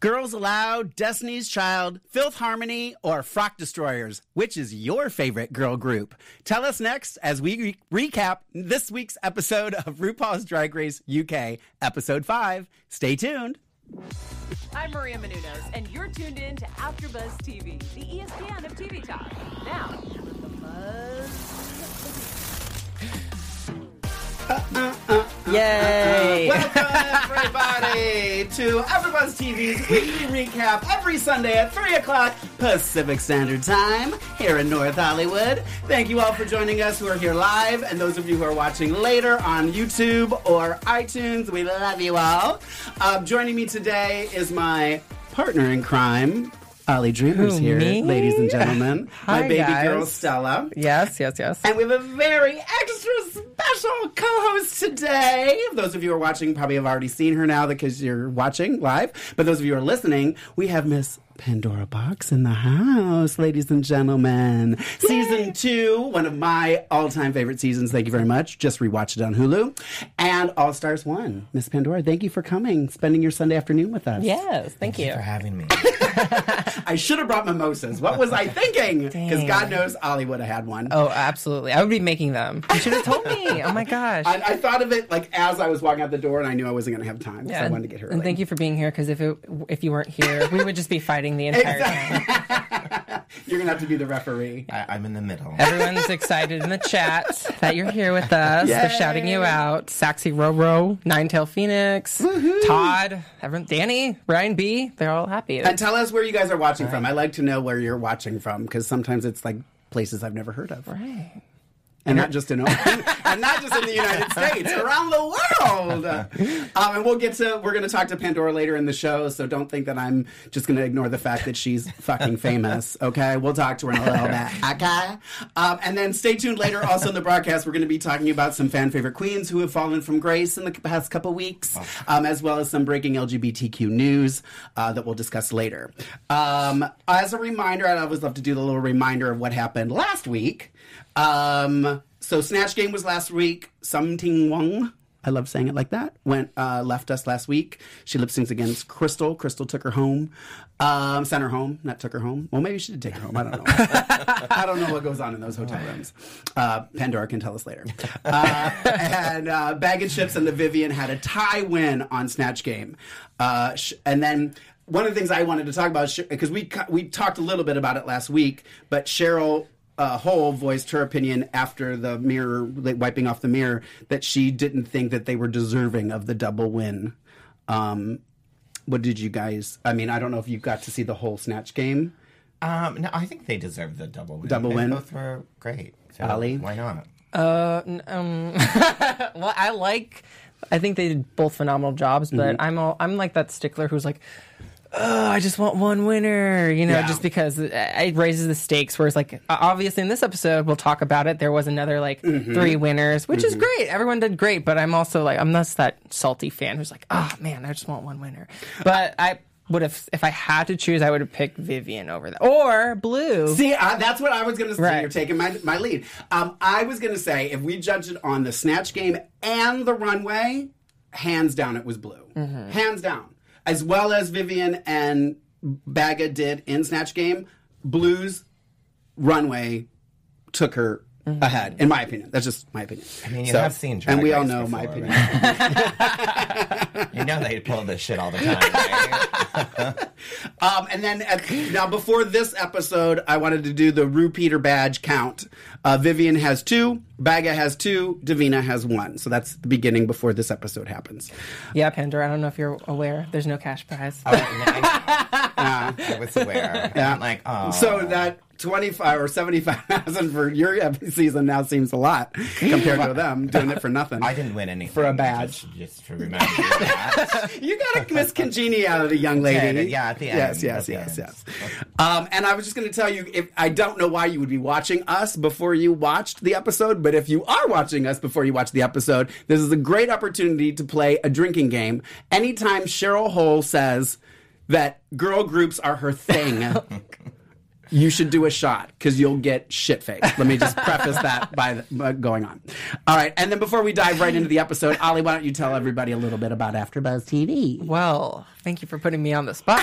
Girls Aloud, Destiny's Child, Filth Harmony, or Frock Destroyers? Which is your favorite girl group? Tell us next as we re- recap this week's episode of RuPaul's Drag Race UK, Episode 5. Stay tuned. I'm Maria Menounos, and you're tuned in to AfterBuzz TV, the ESPN of TV talk. Now, the buzz. Yay! Welcome, everybody, to AfterBuzz TV's weekly recap every Sunday at 3 o'clock Pacific Standard Time here in North Hollywood. Thank you all for joining us who are here live, and those of you who are watching later on YouTube or iTunes. We love you all. Uh, joining me today is my partner in crime, Ollie Dreamers Who, here, me? ladies and gentlemen. Hi, my baby guys. girl, Stella. Yes, yes, yes. And we have a very extra special co-host today. Those of you who are watching probably have already seen her now because you're watching live. But those of you who are listening, we have Miss Pandora Boxx in the house, ladies and gentlemen. Season two, one of my all-time favorite seasons. Thank you very much. Just rewatched it on Hulu. And All Stars One. Miss Pandora, thank you for coming, spending your Sunday afternoon with us. Yes, thank you. for having me. I should have brought mimosas. What was I thinking? Because God knows Ollie would have had one. Oh, absolutely. I would be making them. You should have told me. Oh my gosh. I, I thought of it like as I was walking out the door, and I knew I wasn't going to have time, so I wanted to get her. And thank you for being here because if it, if you weren't here, we would just be fighting the entire time. You're going to have to be the referee. I, I'm in the middle. Everyone's excited in the chat that you're here with us. They're shouting you out. Saxy Roro, Nine Tail Phoenix, Todd, everyone, Danny, Ryan B. They're all happy. And tell us where you guys are watching from. I like to know where you're watching from because sometimes it's like places I've never heard of, right. And not just in and not just in the United States, around the world. Um, and we'll get to we're going to talk to Pandora later in the show, so don't think that I'm just going to ignore the fact that she's fucking famous. Okay, we'll talk to her in a little bit. Okay, um, and then stay tuned later. Also in the broadcast, we're going to be talking about some fan favorite queens who have fallen from grace in the past couple weeks, um, as well as some breaking LGBTQ news uh, that we'll discuss later. Um, as a reminder, I'd always love to do the little reminder of what happened last week. Um, so Snatch Game was last week. Sum Ting Wong. I love saying it like that. Went uh, left us last week. She lip syncs against Crystal. Crystal took her home, um, sent her home, not took her home. Well, maybe she did take her home. I don't know. I don't know what goes on in those hotel rooms. Uh, Pandora can tell us later. Uh, and uh, Baga Chipz and the Vivienne had a tie win on Snatch Game, uh, sh- and then one of the things I wanted to talk about because we we talked a little bit about it last week, but Cheryl uh, Hole voiced her opinion after the mirror like, wiping off the mirror that she didn't think that they were deserving of the double win. Um, what did you guys? I mean, I don't know if you got to see the whole snatch game. Um, no, I think they deserve the double win. Double They win? Both were great. So Ali? Why not? Uh, n- um, well, I like. I think they did both phenomenal jobs, but Mm-hmm. I'm all, I'm like that stickler who's like, oh, I just want one winner, you know, Yeah. just because it- raises the stakes. Whereas, like, obviously in this episode, we'll talk about it. There was another like Mm-hmm. three winners, which is great. Everyone did great, but I'm also like, I'm not that salty fan who's like, oh man, I just want one winner. But I would have, if I had to choose, I would have picked Vivienne over that or Blu. See, uh, that's what I was going to say. Right. You're taking my, my lead. Um, I was going to say if we judged it on the snatch game and the runway, hands down it was blue. Hands down. As well as Vivienne and Baga did in snatch game, blues runway took her ahead, in my opinion. That's just my opinion. I mean, you So- have seen Drag and we all Race know my opinion. right? you know they pull this shit all the time, right? Um, and then at, now before this episode, I wanted to do the repeater badge count. Uh, Vivienne has two, Baga has two, Divina has one. So that's the beginning before this episode happens. Yeah, Pandora. I don't know if you're aware. There's no cash prize. Oh, I, I was aware. Yeah. I'm like, oh. So that twenty-five or seventy-five thousand for your season now seems a lot compared to them doing it for nothing. I didn't win anything. For a badge. Just, just to remind you. You got a miss congeniality, young lady. yeah, at the Yes, end, yes, at yes, yes. Um, and I was just going to tell you, if I don't know why you would be watching us before you watched the episode, but if you are watching us before you watch the episode, this is a great opportunity to play a drinking game. Anytime Cheryl Hole says that girl groups are her thing. You should do a shot because you'll get shit faced. Let me just preface that by, the, by going on. All right, and then before we dive right into the episode, Ollie, why don't you tell everybody a little bit about AfterBuzz TV? Well, thank you for putting me on the spot.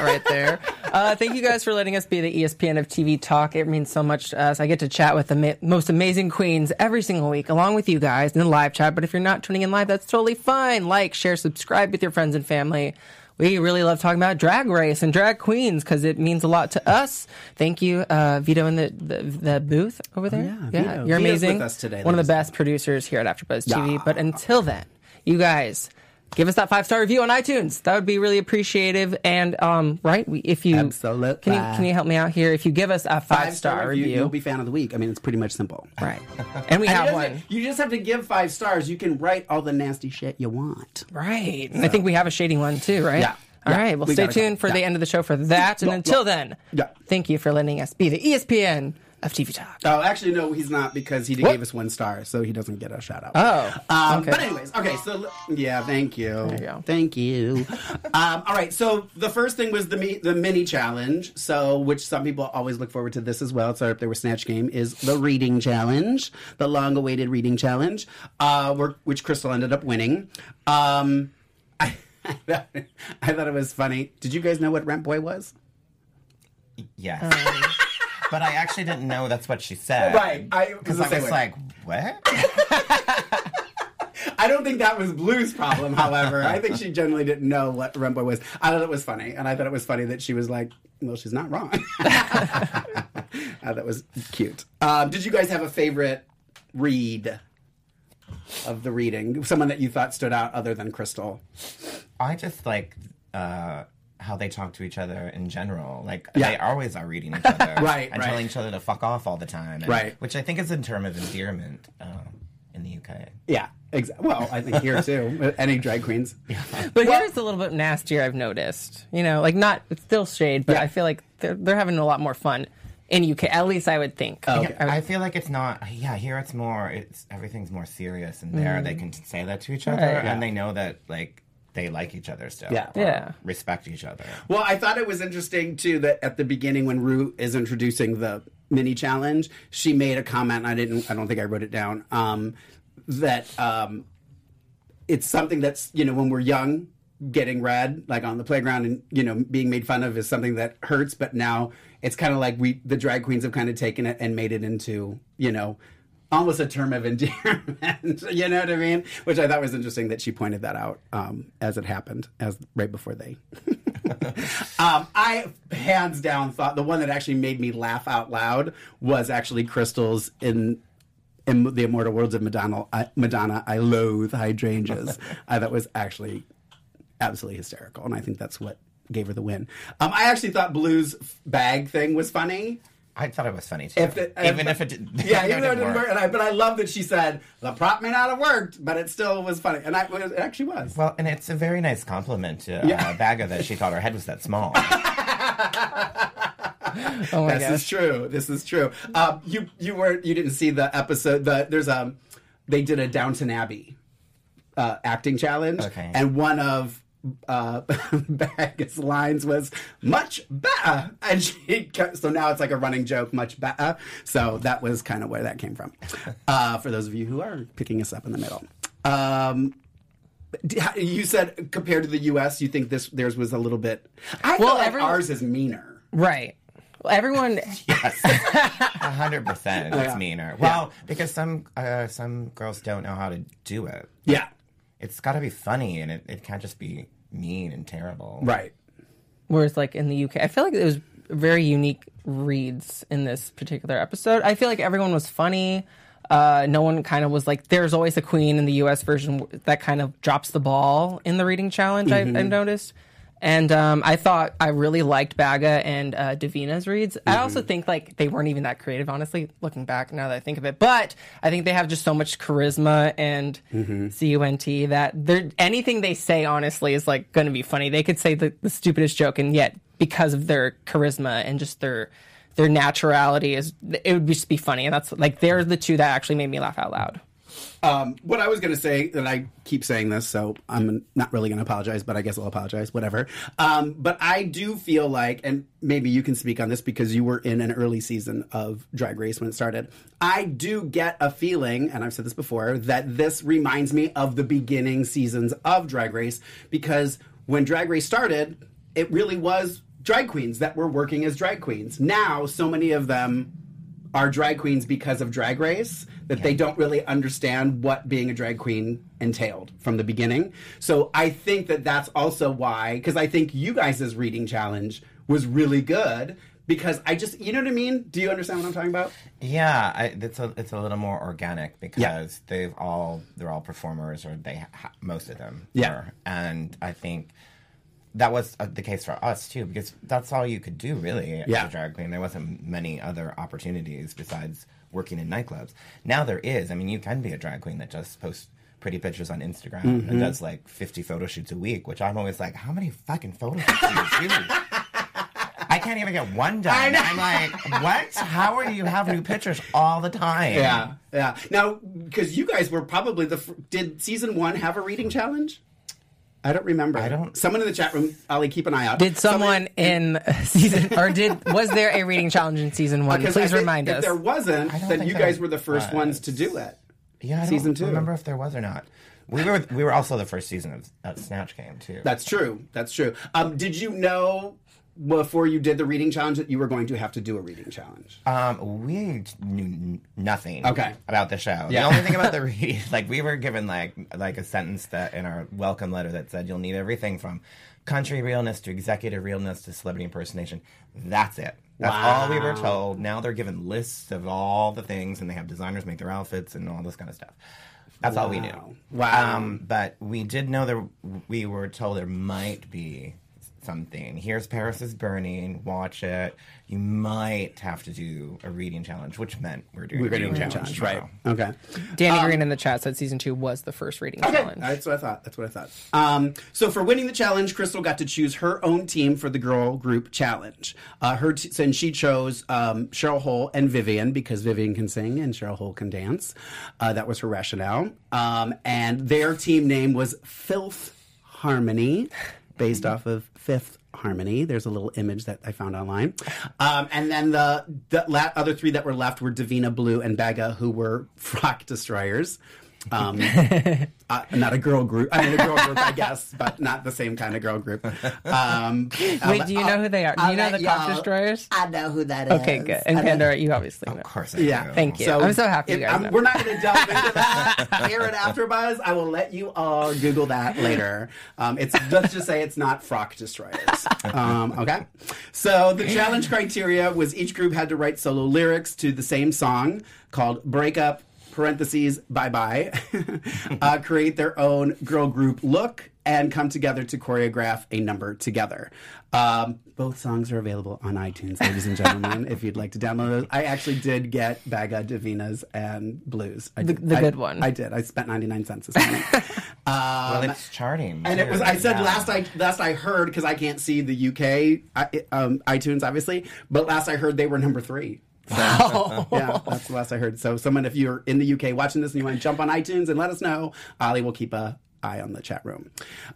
Right there. Uh, thank you guys for letting us be the ESPN of TV talk. It means so much to us. I get to chat with the ma- most amazing queens every single week, along with you guys in the live chat. But if you're not tuning in live, that's totally fine. Like, share, subscribe with your friends and family. We really love talking about drag race and drag queens because it means a lot to us. Thank you, uh, Vito, in the, the the booth over there. Yeah, Vito. you're Vito's amazing. with us today, One of the best producers here at AfterBuzz TV. Yeah. But until then, you guys give us that five star review on iTunes. That would be really appreciative. And um, right, we, if you Absolutely. can you can you help me out here? If you give us a five star review, You'll be fan of the week. I mean, it's pretty much simple. right? And we have one. You just have to give five stars. You can write all the nasty shit you want. Right. And I think we have a shady one too, right? Yeah. All Yeah. right. Well, We stay got a couple. tuned for the end of the show for that. And Yeah. until Yeah. then, Yeah. thank you for letting us be the ESPN of TV Talk. Oh, actually, no, he's not because he What? gave us one star, so he doesn't get a shout out. Oh, Um, okay. But anyways, okay, so yeah, thank you. There you go. Thank you. um, all right, so the first thing was the mi- the mini challenge. So, which some people always look forward to this as well. So, if there was Snatch Game, is the reading challenge, the long awaited reading challenge, uh, which Crystal ended up winning. Um, I, I thought it was funny. Did you guys know what Rent Boy was? Yes. Um, but I actually didn't know that's what she said. Right, I- Because I was way. like, what? I don't think that was Blu's problem, however. I think she generally didn't know what Rumboy was. I thought it was funny, and I thought it was funny that she was like, well, she's not wrong. Thought that was cute. Um, did you guys have a favorite read of the reading? Someone that you thought stood out other than Crystal? I just like uh, how they talk to each other in general. Like Yeah. they always are reading each other, Right, and right. telling each other to fuck off all the time, and- Right. Which I think is a term of endearment uh, in the UK. Yeah, exa- well, I think here too. Any drag queens. But here's a little bit nastier. I've noticed. You know, like not it's still shade, but Yeah. I feel like they're they're having a lot more fun in UK. At least I would think. Oh, I- okay. I feel like it's not. Yeah, here it's more. It's everything's more serious, and there they can say that to each other, Right. Yeah. and they know that like they like each other still. Yeah. Yeah. Respect each other. Well, I thought it was interesting too that at the beginning when Rue is introducing the mini challenge, she made a comment. And I didn't. I don't think I wrote it down. Um, that um, it's something that's you know when we're young, getting read like on the playground and you know being made fun of is something that hurts. But now it's kind of like we the drag queens have kind of taken it and made it into you know. Almost a term of endearment, you know what I mean? Which I thought was interesting that she pointed that out um, as it happened, as right before they um, I hands down thought the one that actually made me laugh out loud was actually Crystal's in in the Immortal Worlds of Madonna. I, Madonna, I loathe hydrangeas. I thought was actually absolutely hysterical, and I think that's what gave her the win. Um, I actually thought Blu's bag thing was funny. I thought it was funny too. If the, even if it didn't, yeah, even though it didn't work, and I, but I love that she said the prop may not have worked, but it still was funny, and I, it actually was. Well, and it's a very nice compliment to uh, Yeah. Baga that she thought her head was that small. oh my this gosh. is true. This is true. Um, you you were you didn't see the episode. The there's a they did a Downton Abbey uh, acting challenge, Okay. and one of uh, Bag's lines was much better, and she kept, so now it's like a running joke, much better. So that was kind of where that came from. Uh, for those of you who are picking us up in the middle. Um, you said compared to the U.S., you think this theirs was a little bit. I feel Well, like every- ours is meaner. Right. Well, everyone. Yes, a hundred percent. It's yeah. meaner. Well, because some uh, some girls don't know how to do it. Yeah. It's got to be funny, and it, it can't just be mean and terrible. Right. Whereas, like in the UK, I feel like it was very unique reads in this particular episode. I feel like everyone was funny. Uh, no one kind of was like. There's always a queen in the US version that kind of drops the ball in the reading challenge. I've, I've noticed. And um, I thought I really liked Baga and uh, Divina's reads. I also think like they weren't even that creative, honestly, looking back now that I think of it. But I think they have just so much charisma and cunt that they're, anything they say, honestly, is like going to be funny. They could say the, the stupidest joke and yet because of their charisma and just their their naturality is it would just be funny and that's like they're the two that actually made me laugh out loud Um, what I was going to say, and I keep saying this, so I'm not really going to apologize, but I guess I'll apologize, whatever. Um, but I do feel like, and maybe you can speak on this because you were in an early season of Drag Race when it started. I do get a feeling, and I've said this before, that this reminds me of the beginning seasons of Drag Race because when Drag Race started, it really was drag queens that were working as drag queens. Now, so many of them are drag queens because of drag race that they don't really understand what being a drag queen entailed from the beginning so i think that that's also why because i think you guys' reading challenge was really good because i just you know what i mean do you understand what i'm talking about Yeah, I, it's a it's a little more organic because Yeah. they've all they're all performers or they ha- most of them Yeah. were. and I think that was uh, the case for us too because that's all you could do really as Yeah. a drag queen. There wasn't many other opportunities besides working in nightclubs. Now there is. I mean, you can be a drag queen that just posts pretty pictures on Instagram Mm-hmm. and does like 50 photo shoots a week, which I'm always like, how many fucking photo shoots do you do? I can't even get one done. I'm like, what? How are you have new pictures all the time? yeah yeah now because you guys were probably the did season one have a reading challenge i don't remember I don't- someone in the chat room ali keep an eye out did someone in season or did was there a reading challenge in season one because please think remind if us there wasn't I then think you guys were the first was. ones to do it Yeah, I don't Season two. remember if there was or not. We were we were also the first season of, of Snatch Game too. That's true. That's true. Um, did you know before you did the reading challenge that you were going to have to do a reading challenge? Um, we knew nothing. Okay. About the show. Yeah. The only thing about the read, like we were given like like a sentence that in our welcome letter that said you'll need everything from country realness to executive realness to celebrity impersonation. That's it. That's all we were told. Now they're given lists of all the things, and they have designers make their outfits and all this kind of stuff. That's all we knew. Wow. Wow. Um, but we did know there. We were told there might be something. Here's Paris is burning. Watch it. You might have to do a reading challenge, which meant we're doing We're a going reading a challenge, right? Okay. danny green in the chat said season two was the first reading Um, Okay, challenge that's what I thought. That's what I thought. Um, so for winning the challenge, Crystal got to choose her own team for the girl group challenge. Uh, her t- and she chose um, Cheryl Hole and Vivienne because Vivienne can sing and Cheryl Hole can dance. Uh, that was her rationale. Um, and their team name was Filth Harmony, based off of Fifth Harmony. There's a little image that I found online. Um, and then the, the la- other three that were left were Divina Blu and Baga, who were frock destroyers. Um, uh, not a girl group. I mean, a girl group, I guess, but not the same kind of girl group. Um, wait do you know who they are do you know the cock destroyers I know who that is. okay good and I Pandora you obviously know Of course, I Yeah. do. Thank you. I'm so happy you guys know. we're not going to delve into that here at AfterBuzz. I will let you all Google that later. Um, it's let's just say it's not frock destroyers. Um, okay. So the challenge criteria was each group had to write solo lyrics to the same song called "Breakup." Parentheses. Bye bye. uh, create their own girl group look and come together to choreograph a number together. Um, both songs are available on iTunes, ladies and gentlemen, if you'd like to download those. I actually did get Baga Divina's and Blues. I The- did. the I- good one. I did. I spent 99 cents this morning. Well, it's charting. and it was, I said Yeah. last I last I heard, because I can't see the UK I- um, iTunes, obviously, but last I heard they were number three. Oh. yeah, that's the last I heard. So, someone, if you're in the UK watching this and you want to jump on iTunes and let us know, Ali will keep a eye on the chat room.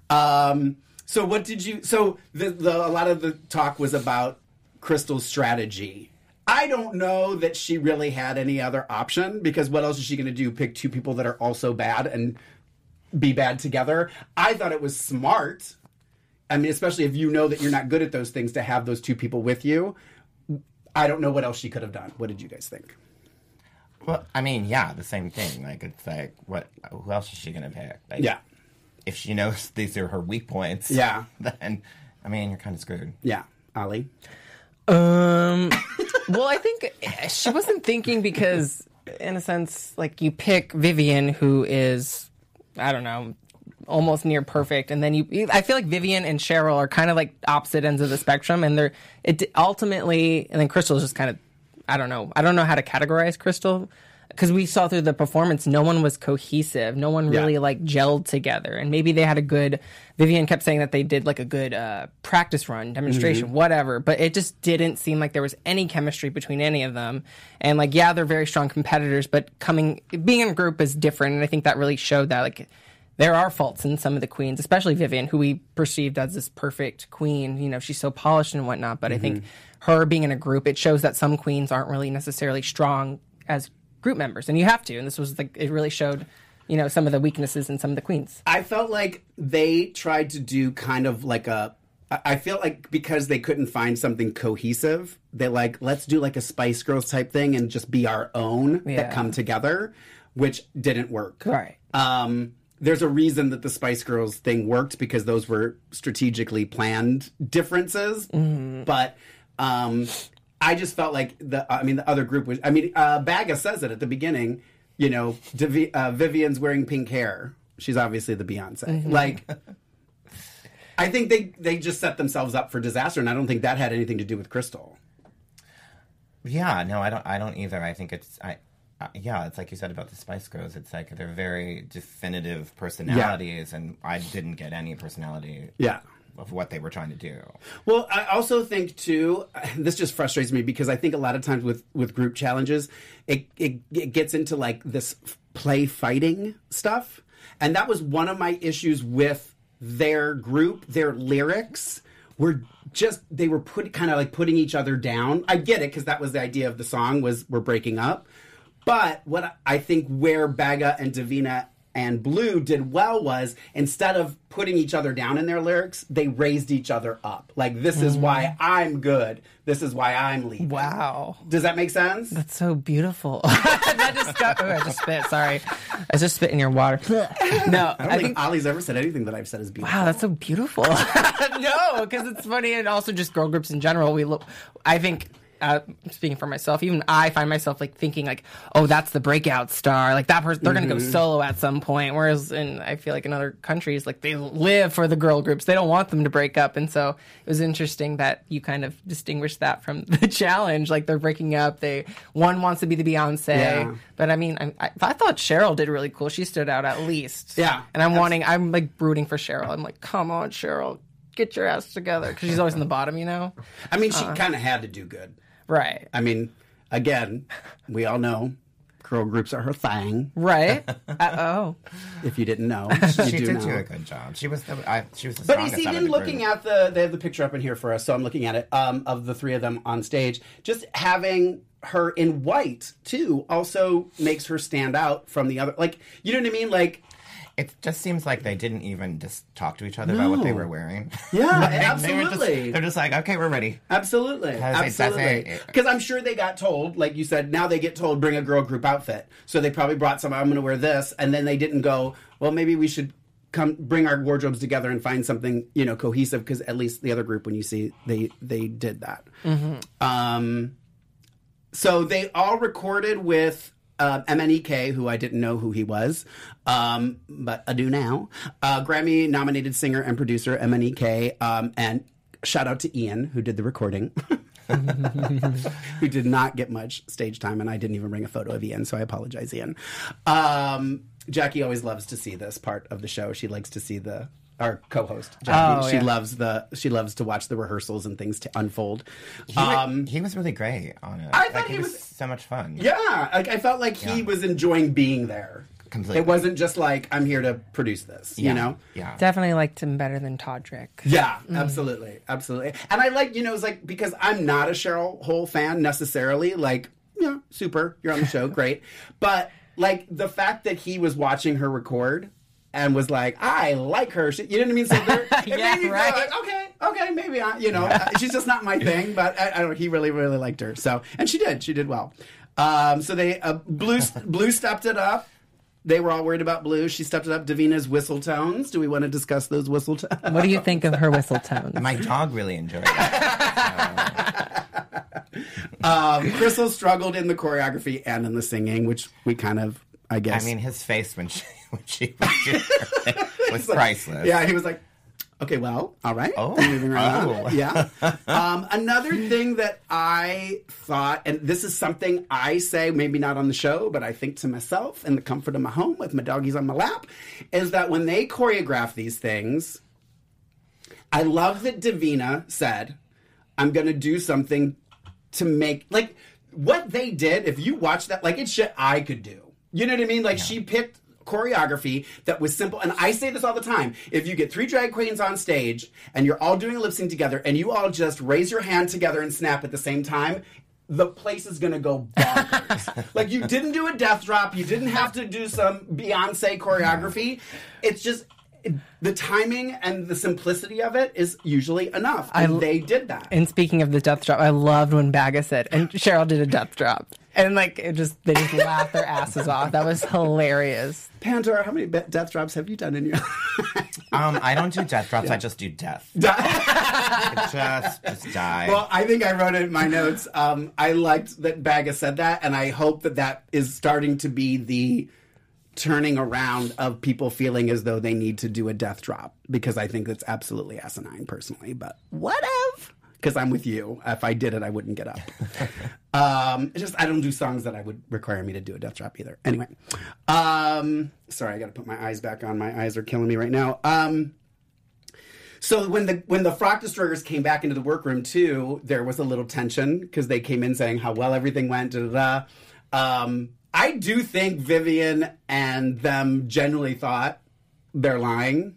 Um, so, what did you? So, the, the a lot of the talk was about Crystal's strategy. I don't know that she really had any other option because what else is she going to do? Pick two people that are also bad and be bad together? I thought it was smart. I mean, especially if you know that you're not good at those things, to have those two people with you. I don't know what else she could have done. What did you guys think? Well, I mean, yeah, the same thing. Like, it's like, what? Who else is she gonna pick? Like, Yeah. If she knows these are her weak points, Yeah. then I mean, you're kind of screwed. Yeah, Ali. Um, well, I think she wasn't thinking because, in a sense, like you pick Vivienne, who is, I don't know, almost near perfect, and then you. I feel like Vivienne and Cheryl are kind of like opposite ends of the spectrum, and they're it ultimately, and then Crystal's just kind of, I don't know, I don't know how to categorize Crystal. because we saw through the performance, no one was cohesive. No one really Yeah. like gelled together. And maybe they had a good. Vivienne kept saying that they did like a good uh, practice run, demonstration, Mm-hmm. whatever. But it just didn't seem like there was any chemistry between any of them. And like, yeah, they're very strong competitors, but coming being in a group is different. And I think that really showed that like. There are faults in some of the queens, especially Vivienne, who we perceived as this perfect queen. You know, she's so polished and whatnot. But I think her being in a group, it shows that some queens aren't really necessarily strong as group members, and you have to. And this was like it really showed, you know, some of the weaknesses in some of the queens. I felt like they tried to do kind of like a I feel like because they couldn't find something cohesive, they like let's do like a Spice Girls type thing and just be our own Yeah. that come together, which didn't work. Right. Um, there's a reason that the Spice Girls thing worked because those were strategically planned differences. But um, I just felt like the I mean the other group was I mean uh, Baga says it at the beginning. You know, Divi- uh, Vivienne's wearing pink hair. She's obviously the Beyonce. Like. I think they, they just set themselves up for disaster, and I don't think that had anything to do with Crystal. Yeah, no, I don't. I don't either. I think it's. I. Uh, yeah, it's like you said about the Spice Girls. It's like they're very definitive personalities, and I didn't get any personality Yeah. of what they were trying to do. Well, I also think too. This just frustrates me because I think a lot of times with with group challenges, it it, it gets into like this play fighting stuff, and that was one of my issues with their group. Their lyrics were just they were put kind of like putting each other down. I get it because that was the idea of the song was we're breaking up. But what I think where Baga and Divina and Blu did well was instead of putting each other down in their lyrics, they raised each other up. Like this is mm. why I'm good. This is why I'm leaving. Wow. Does that make sense? That's so beautiful. that just got, oh, I just spit. Sorry. I just spit in your water. no, I don't I think, think. Ali's ever said anything that I've said is beautiful. Wow, that's so beautiful. no, because it's funny, and also just girl groups in general. We look. I think. Uh, speaking for myself, even I find myself like thinking like, oh, that's the breakout star. Like that person, they're gonna go solo at some point. Whereas in, I feel like in other countries, like they live for the girl groups. They don't want them to break up. And so it was interesting that you kind of distinguished that from the challenge. Like they're breaking up. They one wants to be the Beyonce, Yeah. but I mean, I, I, I thought Cheryl did really cool. She stood out at least. Yeah. and I'm wanting. I'm like brooding for Cheryl. I'm like, come on, Cheryl, get your ass together because she's always in the bottom, you know. I mean, she kind of had to do good. Right. I mean, again, we all know girl groups are her thing. Right. uh, oh. If you didn't know, you She do did know. do a good job. She was the. I, she was the But you strongest see, out even looking group. at the, they have the picture up in here for us, so I'm looking at it, um, of the three of them on stage. Just having her in white, too, also makes her stand out from the other. Like, you know what I mean? Like, It just seems like they didn't even just talk to each other about what they were wearing. yeah, Like, They were absolutely. just, they're just like, okay, we're ready. Absolutely, Because absolutely. Because I'm sure they got told, like you said, now they get told bring a girl group outfit. So they probably brought some. I'm going to wear this, and then they didn't go. Well, maybe we should come bring our wardrobes together and find something you know cohesive. Because at least the other group, when you see they they did that. Um, so they all recorded with. Uh, MNEK, who I didn't know who he was, um, but I do now. Uh, Grammy nominated singer and producer MNEK, um, and shout out to Ian, who did the recording. who did not get much stage time, and I didn't even bring a photo of Ian, so I apologize, Ian. Um, Jackie always loves to see this part of the show. She likes to see the our co-host Jackie. Oh, she yeah. loves the she loves to watch the rehearsals and things to unfold. He, wa- Um, he was really great on it. I thought like, he was, was- so much fun. yeah, like I felt like he was enjoying being there. Completely. It wasn't just like I'm here to produce this, Yeah. you know. Yeah. Definitely liked him better than Todrick. Yeah, absolutely, absolutely. And I like, you know, it's like because I'm not a Cheryl Hole fan necessarily. Like, yeah, super, you're on the show, great. But like the fact that he was watching her record and was like, I like her. She, you know what I mean? So there, it Yeah, made me right. like, okay, okay, maybe I, you know, uh, she's just not my thing. But I, I don't. know, He really, really liked her. So, and she did. She did well. Um, so they uh, blue blue stepped it up. They were all worried about blue. She stepped it up. Divina's whistle tones. Do we want to discuss those whistle tones? What do you think of her whistle tones? My dog really enjoyed it. Um, Crystal struggled in the choreography and in the singing, which we kind of, I guess. I mean, his face when she when she was, was priceless. yeah, he was like, Okay, well, all right. Oh. Moving right on. Oh. Yeah. Um, another thing that I thought, and this is something I say, maybe not on the show, but I think to myself in the comfort of my home with my doggies on my lap, is that when they choreograph these things, I love that Divina said, I'm going to do something to make, like, what they did, if you watch that, like, it's shit I could do. You know what I mean? Like, she picked choreography that was simple. And I say this all the time. If you get three drag queens on stage and you're all doing a lip sync together and you all just raise your hand together and snap at the same time, the place is gonna go bonkers. like you didn't do a death drop, you didn't have to do some Beyonce choreography. It's just the timing and the simplicity of it is usually enough. And they did that. And speaking of the death drop, I loved when Baga said, and Cheryl did a death drop. And like, it just, they just laughed their asses off. That was hilarious. Pandora, how many death drops have you done in your Um, I don't do death drops. I just do death. just, just die. Well, I think I wrote it in my notes. Um, I liked that Baga said that, and I hope that that is starting to be the turning around of people feeling as though they need to do a death drop because I think that's absolutely asinine personally. But whatever. Because I'm with you. If I did it, I wouldn't get up. um, just I don't do songs that I would require me to do a death drop either. Anyway, um, sorry, I got to put my eyes back on. My eyes are killing me right now. Um, so when the when the frock destroyers came back into the workroom too, there was a little tension because they came in saying how well everything went. Da, da, da. Um, I do think Vivienne and them generally thought they're lying.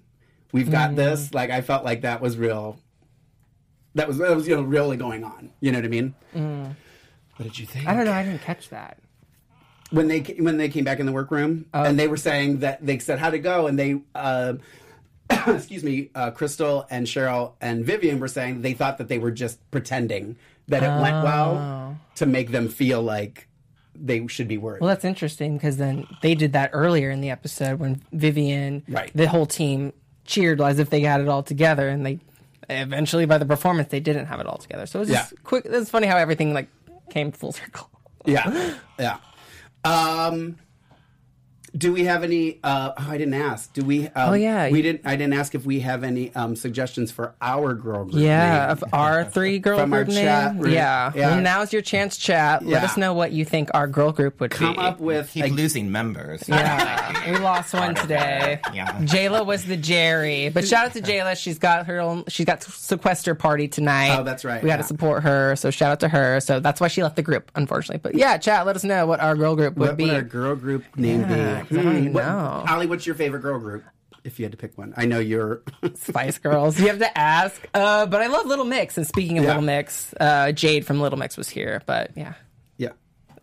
We've got this. Like I felt like that was real. That was that was you know really going on. You know what I mean? What did you think? I don't know. I didn't catch that. when they when they came back in the workroom and they were saying that they said how'd it go and they uh, excuse me uh, crystal and cheryl and vivian were saying they thought that they were just pretending that it went well to make them feel like they should be worried Well, that's interesting because then they did that earlier in the episode when Vivienne, Right. the whole team cheered as if they had it all together, and they eventually by the performance they didn't have it all together. So it was just Yeah. quick. It's funny how everything like came full circle. yeah yeah um do we have any uh oh, i didn't ask do we um, Oh, yeah. we didn't i didn't ask if we have any um suggestions for our girl group Yeah, name. of our three girl From our group name. chat room. Yeah. Yeah. Well, now's your chance, chat. Let us know what you think our girl group would come be. up with Keep a- losing members. Yeah, we lost one today. Yeah. Jayla was the Jerry, but shout out to Jayla. She's got her own. She's got sequester party tonight. Oh, that's right, We got to yeah. support her, so shout out to her. So that's why she left the group, unfortunately. But yeah, chat. Let us know what our girl group would What be. would our girl group name Yeah, 'cause be? I don't even What- know. Allie, what's your favorite girl group? If you had to pick one, I know you're. Spice Girls. You have to ask. Uh, but I love Little Mix. And speaking of Yeah. Little Mix, uh, Jade from Little Mix was here. But yeah, yeah,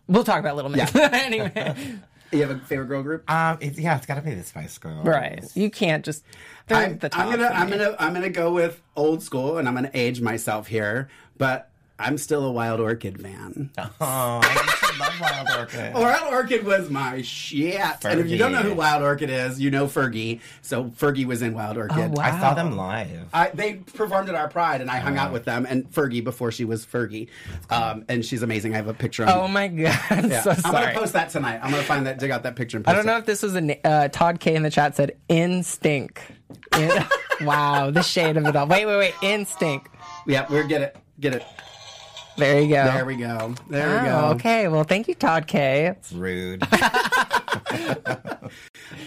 we'll talk about Little Mix Yeah. anyway. you have a favorite girl group? Um, it's, yeah, it's got to be the Spice Girls. Right. You can't just. I'm, the top I'm gonna, I'm me. gonna, I'm gonna go with old school, and I'm gonna age myself here, but I'm still a Wild Orchid fan. Oh, I love Wild Orchid. Wild Orchid was my shit. And if you don't know who Wild Orchid is, you know Fergie. So Fergie was in Wild Orchid. Oh, wow. I saw them live. I, they performed at our Pride, and I hung out with them and Fergie before she was Fergie, um, and she's amazing. I have a picture. On, Oh my god! I'm Yeah. so I'm gonna post that tonight. I'm gonna find that, dig out that picture. And post I don't know it. if this was a uh, Todd K in the chat said instinct. In- wow, the shade of it all. Wait, wait, wait. Instinct. Yeah, we're get it, get it. There you go. There we go. There we Oh, go. okay. Well, thank you, Todd K. It's rude.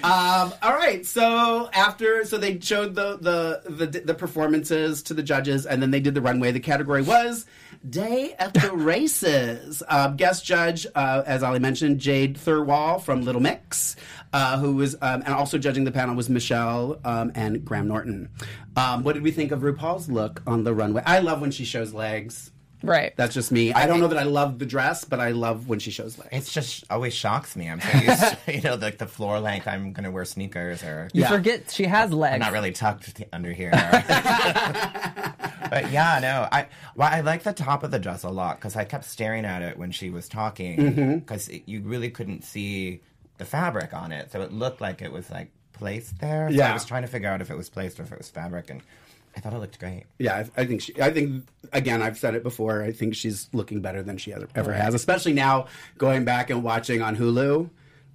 Um, all right. So after, so they showed the, the the the performances to the judges, and then they did the runway. The category was Day at the Races. Uh, guest judge, uh, as Ali mentioned, Jade Thirlwall from Little Mix, uh, who was, um, and also judging the panel was Michelle um, and Graham Norton. Um, what did we think of RuPaul's look on the runway? I love when she shows legs. Right. That's just me. I don't know that I love the dress, but I love when she shows legs. It just always shocks me. I'm so used to, you know, like the floor length. I'm going to wear sneakers or. you Yeah. forget she has legs. I'm not really tucked under here. but yeah, no, I well, I like the top of the dress a lot because I kept staring at it when she was talking mm-hmm. because you really couldn't see the fabric on it, so it looked like it was like placed there. So Yeah. I was trying to figure out if it was placed or if it was fabric, and I thought it looked great. Yeah, I, I think she. I think again, I've said it before. I think she's looking better than she ever, ever oh, has, especially now going back and watching on Hulu.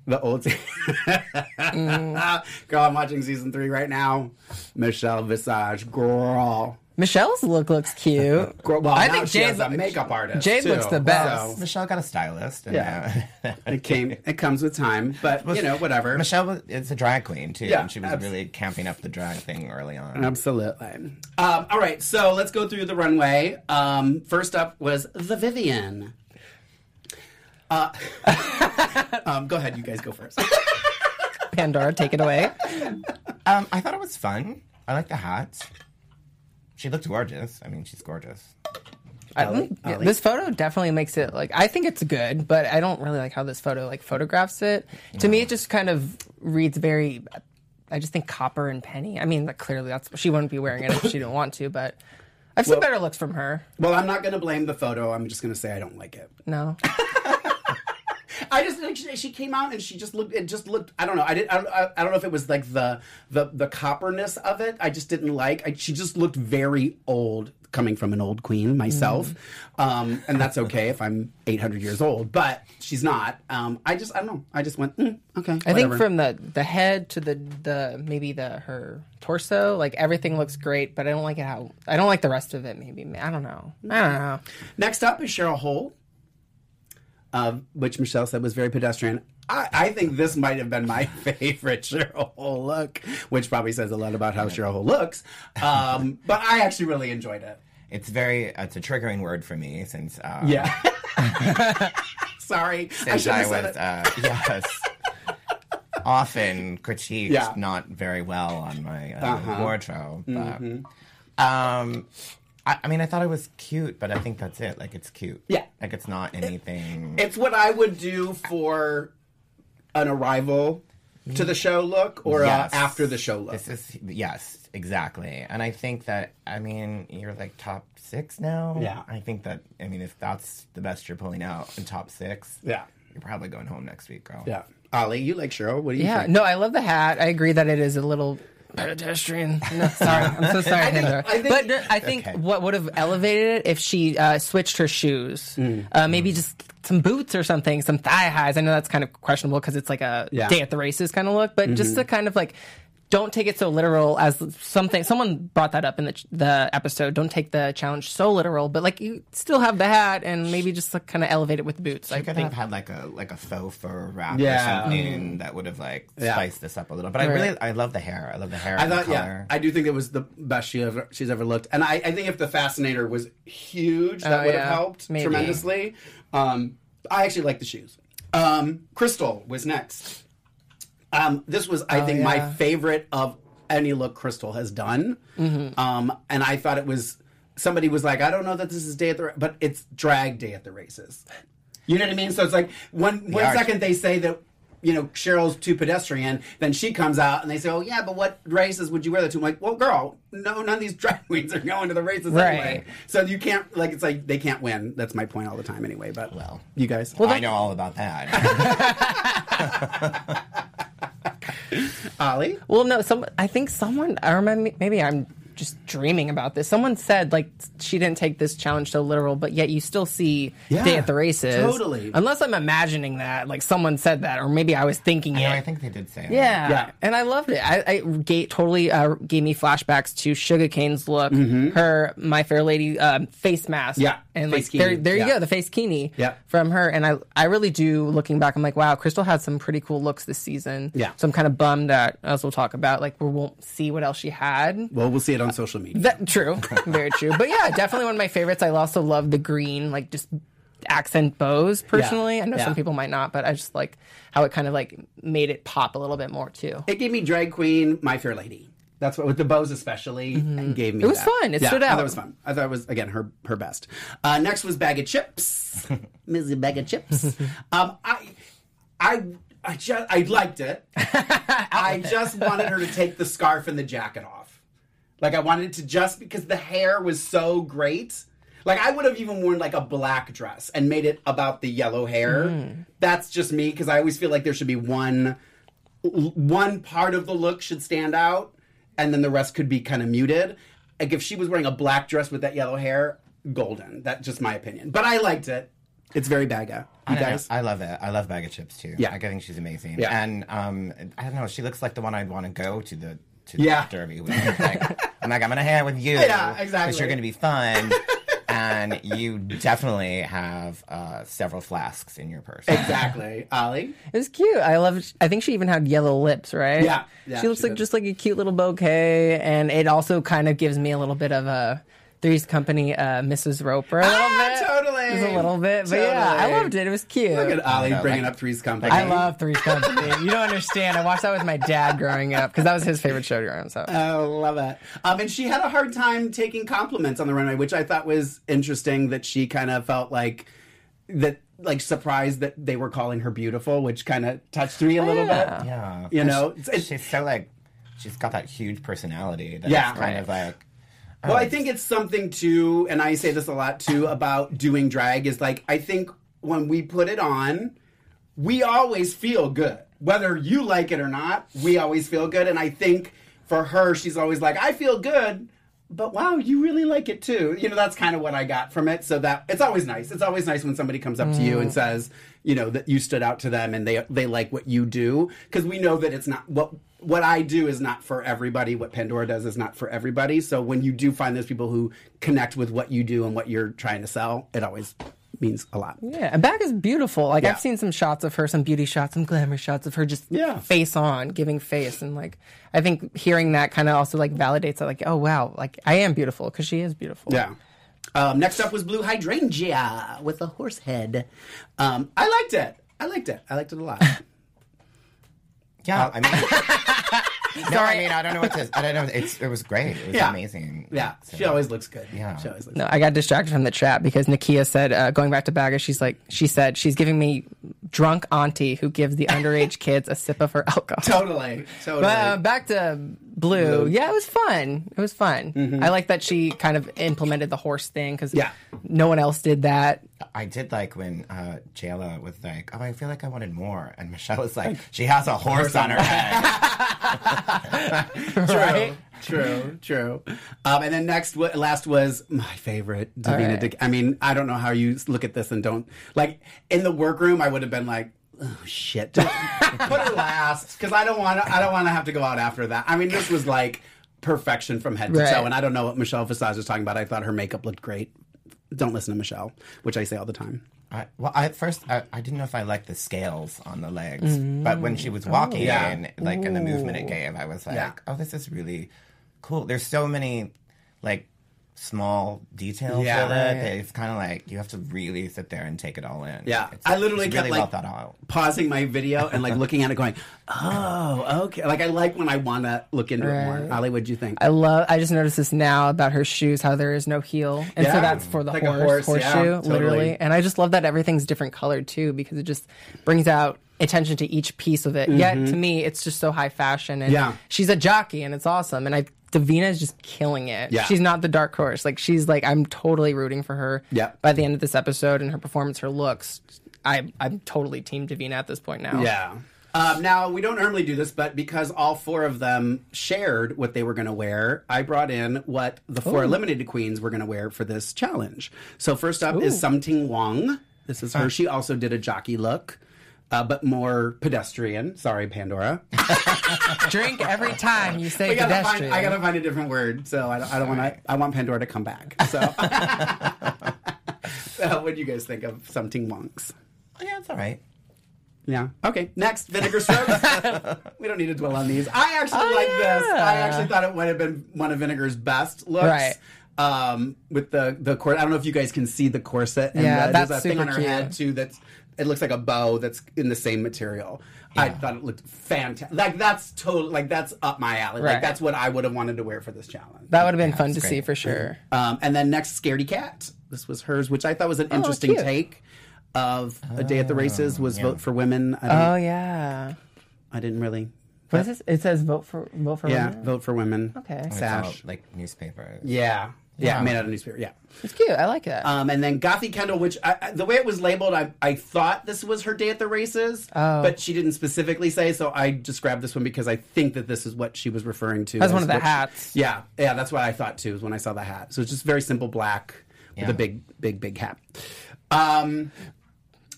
The old. Mm-hmm. Girl, I'm watching season three right now. Michelle Visage, girl. Michelle's look looks cute. Girl, well, I now think she Jade has a makeup artist. Jade too, looks the best. so Michelle got a stylist. And, Yeah. uh, it came. It comes with time, but you know, whatever. Michelle was, is a drag queen too, Yeah, and she was abs- really camping up the drag thing early on. Absolutely. Um, all right, so let's go through the runway. Um, first up was the Vivienne. Uh, um, go ahead, you guys go first. Pandora, take it away. Um, I thought it was fun. I like the hats. She looked gorgeous. I mean, she's gorgeous. I Ali? yeah, Ali? this photo definitely makes it like I think it's good, but I don't really like how this photo like photographs it. To me, it just kind of reads very. I just think copper and penny. I mean, like, clearly that's she wouldn't be wearing it if she didn't want to, but I've seen Well- better looks from her. well, I'm not going to blame the photo. I'm just going to say I don't like it. No, I just think she, she came out and she just looked. It just looked. I don't know. I did. I don't, I, I don't know if it was like the the the copperness of it. I just didn't like. I, she just looked very old, coming from an old queen myself, um, and that's okay if I'm 800 years old. But she's not. Um, I just. I don't know. I just went. Mm, okay. I think from the the head to the the maybe the her torso, like everything looks great, but I don't like it how I don't like the rest of it. Maybe I don't know. I don't know. Next up is Cheryl Hole, uh, which Michelle said was very pedestrian. I, I think this might have been my favorite Cheryl Hole look, which probably says a lot about how Cheryl Hole looks. Um, but I actually really enjoyed it. It's very. It's a triggering word for me since. Uh, Yeah. Sorry, I Since I, said was. Uh, yes. Often critiqued Yeah. not very well on my uh, Uh-huh. wardrobe, but Mm-hmm. um, I, I mean, I thought it was cute, but I think that's it. Like, it's cute. Yeah. like it's not anything. It's what I would do for an arrival to the show look or Yes. a after the show look. This is yes, exactly. And I think that I mean you're like top six now. Yeah. I think that I mean if that's the best you're pulling out in top six, Yeah. you're probably going home next week, girl. yeah. Ollie, you like Cheryl? What do you Yeah, think? no, I love the hat. I agree that it is a little pedestrian. No, sorry, I'm so sorry, I think- Pandora. I think- but there- I think Okay. what would have elevated it if she uh, switched her shoes, Mm. uh, maybe just some boots or something, some thigh highs. I know that's kind of questionable because it's like a Yeah. Mm-hmm. day at the races kind of look, but just to kind of like. Don't take it so literal as something. Someone brought that up in the the episode. Don't take the challenge so literal, but like you still have the hat and maybe just like, kind of elevate it with the boots. I I could think have had like a like a faux fur wrap Yeah. or something that would have like Yeah. spiced this up a little. But I really I love the hair. I love the hair. I and the thought, yeah. I do think it was the best she ever she's ever looked, and I, I think if the fascinator was huge, that Oh, would have helped Maybe. tremendously. Um, I actually like the shoes. Um, Crystal was next. Um, this was, I think, my Oh, favorite of any look Crystal has done, Mm-hmm. um, and I thought it was. Somebody was like, "I don't know that this is day at the," ra-" but it's drag day at the races. You know what I mean? So it's like one one are- second they say that you know Cheryl's too pedestrian, then she comes out and they say, "Oh yeah, but what races would you wear that to?" I'm like, "Well, girl, no, none of these drag queens are going to the races Right. anyway." So you can't like it's like they can't win. That's my point all the time anyway. But Well. you guys, I know all about that. Ollie, Well, no, some. I think someone. I remember. Maybe I'm just dreaming about this. Someone said like she didn't take this challenge so literal, but yet you still see Yeah, day at the races. totally. Unless I'm imagining that, like someone said that, or maybe I was thinking I it. know. I think they did say. that. yeah. Yeah. and I loved it. I, I gave, totally uh, gave me flashbacks to Sugarcane's look, her My Fair Lady um, face mask. Mm-hmm. Yeah, and face like there, there you Yeah. go, the face kini. Yeah. from her. And I, I really do. Looking back, I'm like, wow, Crystal had some pretty cool looks this season. Yeah. so I'm kind of bummed that, as we'll talk about, like we won't see what else she had. well, we'll see it on social media. That true, very true. But yeah, definitely one of my favorites. I also love the green, like just accent bows. Personally, I know Yeah. some people might not, but I just like how it kind of like made it pop a little bit more too. it gave me drag queen, My Fair Lady. That's what with the bows especially and gave me. Mm-hmm. It was that. fun. It yeah, stood I thought out. it was fun. I thought it was again her her best. Uh, next was bag of chips, Missy bag of chips. um, I I I just I liked it. I just wanted her to take the scarf and the jacket off. Like I wanted it to just because the hair was so great. Like I would have even worn like a black dress and made it about the yellow hair. Mm. That's just me because I always feel like there should be one one part of the look should stand out and then the rest could be kind of muted. Like if she was wearing a black dress with that yellow hair, golden. That's just my opinion. But I liked it. It's very Baga. You know. guys? I love it. I love Bag of Chips too. Yeah. I think she's amazing. Yeah. And um, I don't know. She looks like the one I'd want to go to the to Yeah. the Derby with. Like, I'm like, I'm gonna hang out with you. Yeah, exactly. Because you're gonna be fun, and you definitely have uh, several flasks in your purse. exactly. Ollie? It was cute. I love. I think she even had yellow lips, right? Yeah, yeah, she looks she like did. just like a cute little bouquet, and it also kind of gives me a little bit of a Three's Company, uh, Mrs. Roper, a little Ah, bit. totally. Just a little bit, but yeah, I loved it. It was cute. Look at Ollie know, bringing like- up Three's Company. I love Three's Company. you don't understand. I watched that with my dad growing up because that was his favorite show growing up. So. Oh, love it. Um, and she had a hard time taking compliments on the runway, which I thought was interesting. That she kind of felt like that, like surprised that they were calling her beautiful, which kind of touched me a little Yeah. bit. Yeah, You know, She- it's- it's- she's so like, she's got that huge personality. That Yeah. kind Right. of like. Well, I oh. think it's something too, and I say this a lot too about doing drag is like I think when we put it on, we always feel good. Whether you like it or not, we always feel good. And I think for her, she's always like, I feel good, but wow, you really like it too. You know, that's kind of what I got from it. So that it's always nice. It's always nice when somebody comes up to you and mm. says, you know, that you stood out to them and they they like what you do because we know that it's not what what I do is not for everybody. What Pandora does is not for everybody. So when you do find those people who connect with what you do and what you're trying to sell, it always means a lot. Yeah, and Bag is beautiful. Like Yeah. I've seen some shots of her, some beauty shots, some glamour shots of her just Yeah. face on, giving face, and like I think hearing that kind of also like validates that, like, oh wow, like I am beautiful because she is beautiful. Yeah. Um, next up was Blu Hydrangea with a horse head. Um, I liked it. I liked it. I liked it a lot. Yeah, I mean, no, I mean, I don't know what to. I don't know. It's it was great. It was Yeah. amazing. yeah, So- she always looks good. Yeah. she always looks. No, I got distracted from the chat because Nakia said, uh, going back to Baga, she's like, she said she's giving me drunk auntie who gives the underage kids a sip of her alcohol. Totally, totally. But uh, back to Blu. Yeah, it was fun. It was fun. I like that she kind of implemented the horse thing because Yeah. no one else did that. I did like when uh, Jayla was like, "Oh, I feel like I wanted more," and Michelle was like, "She has a horse on her head." true, right? true, true. Um, and then next, last was my favorite, Divina. right. Dick. I mean, I don't know how you look at this and don't like in the workroom. I would have been like. Oh shit! Put her last because I don't want to. I don't want to have to go out after that. I mean, this was like perfection from head to Right. toe, and I don't know what Michelle Visage was talking about. I thought her makeup looked great. Don't listen to Michelle, which I say all the time. I, well, I, at first I, I didn't know if I liked the scales on the legs, but when she was walking Yeah. in, like in the movement it gave, I was like, Yeah. "Oh, this is really cool." There's so many like small details Yeah. with it. Right. that It's kind of like you have to really sit there and take it all in. Yeah, It's- I literally it's kept really like well out. pausing my video and like looking at it, going, "Oh, okay." Like I like when I want to look into it more. Right. Ali, what'd you think? I love. I just noticed this now about her shoes. How there is no heel, and Yeah. so that's for the Like a horse, horse, yeah, horseshoe, totally. literally. And I just love that everything's different colored too, because it just brings out attention to each piece of it. Yet to me, it's just so high fashion, and Mm-hmm. Yeah. she's a jockey, and it's awesome. And I, Divina is just killing it. Yeah. she's not the dark horse. Like she's like, I'm totally rooting for her. Yeah. By the end of this episode, and her performance, her looks, I, I'm totally team Divina at this point now. Yeah. Um, now we don't normally do this, but because all four of them shared what they were going to wear, I brought in what the four eliminated queens were going to wear for this challenge. So first up is Sum Ting Wong. This is her. She also did a jockey look, uh, but more pedestrian. Sorry, Pandora. Drink every time you say gotta find, pedestrian. I gotta find a different word. So I don't, I don't want to. I want Pandora to come back. So, so what do you guys think of Sum Ting Wongs? Oh, yeah, it's all right. Yeah. Okay. Next, vinegar strokes. we don't need to dwell on these. I actually Oh, like this. I actually thought it would have been one of Vinegar's best looks. Right. Um, with the the corset. I don't know if you guys can see the corset. And Yeah, the, that's there's a thing super on her cute. head too. That's it looks like a bow that's in the same material. I thought it looked fantastic. Like that's total. Like that's up my alley. Like that's what I would have wanted to wear for this challenge. That would have been fun to it's see for sure. Um, and then next, Scaredy Kat. This was hers, which I thought was an interesting Oh, cute. take of a day at the races. Was vote for women. I didn't, Oh yeah. I didn't really. What is this? It says vote for vote for Yeah, women. vote for women. Okay. Sash. like newspaper. Yeah. Yeah, Yeah. made out of newspaper. Yeah. It's cute. I like it. Um, and then Gothy Kendoll, which I, I- the way it was labeled, I, I thought this was her day at the races, Oh. but she didn't specifically say. So I just grabbed this one because I think that this is what she was referring to. That's as one of the what she- hats. yeah, yeah, that's what I thought too. Was when I saw the hat. So it's just very simple black with a big, big, big hat. Um,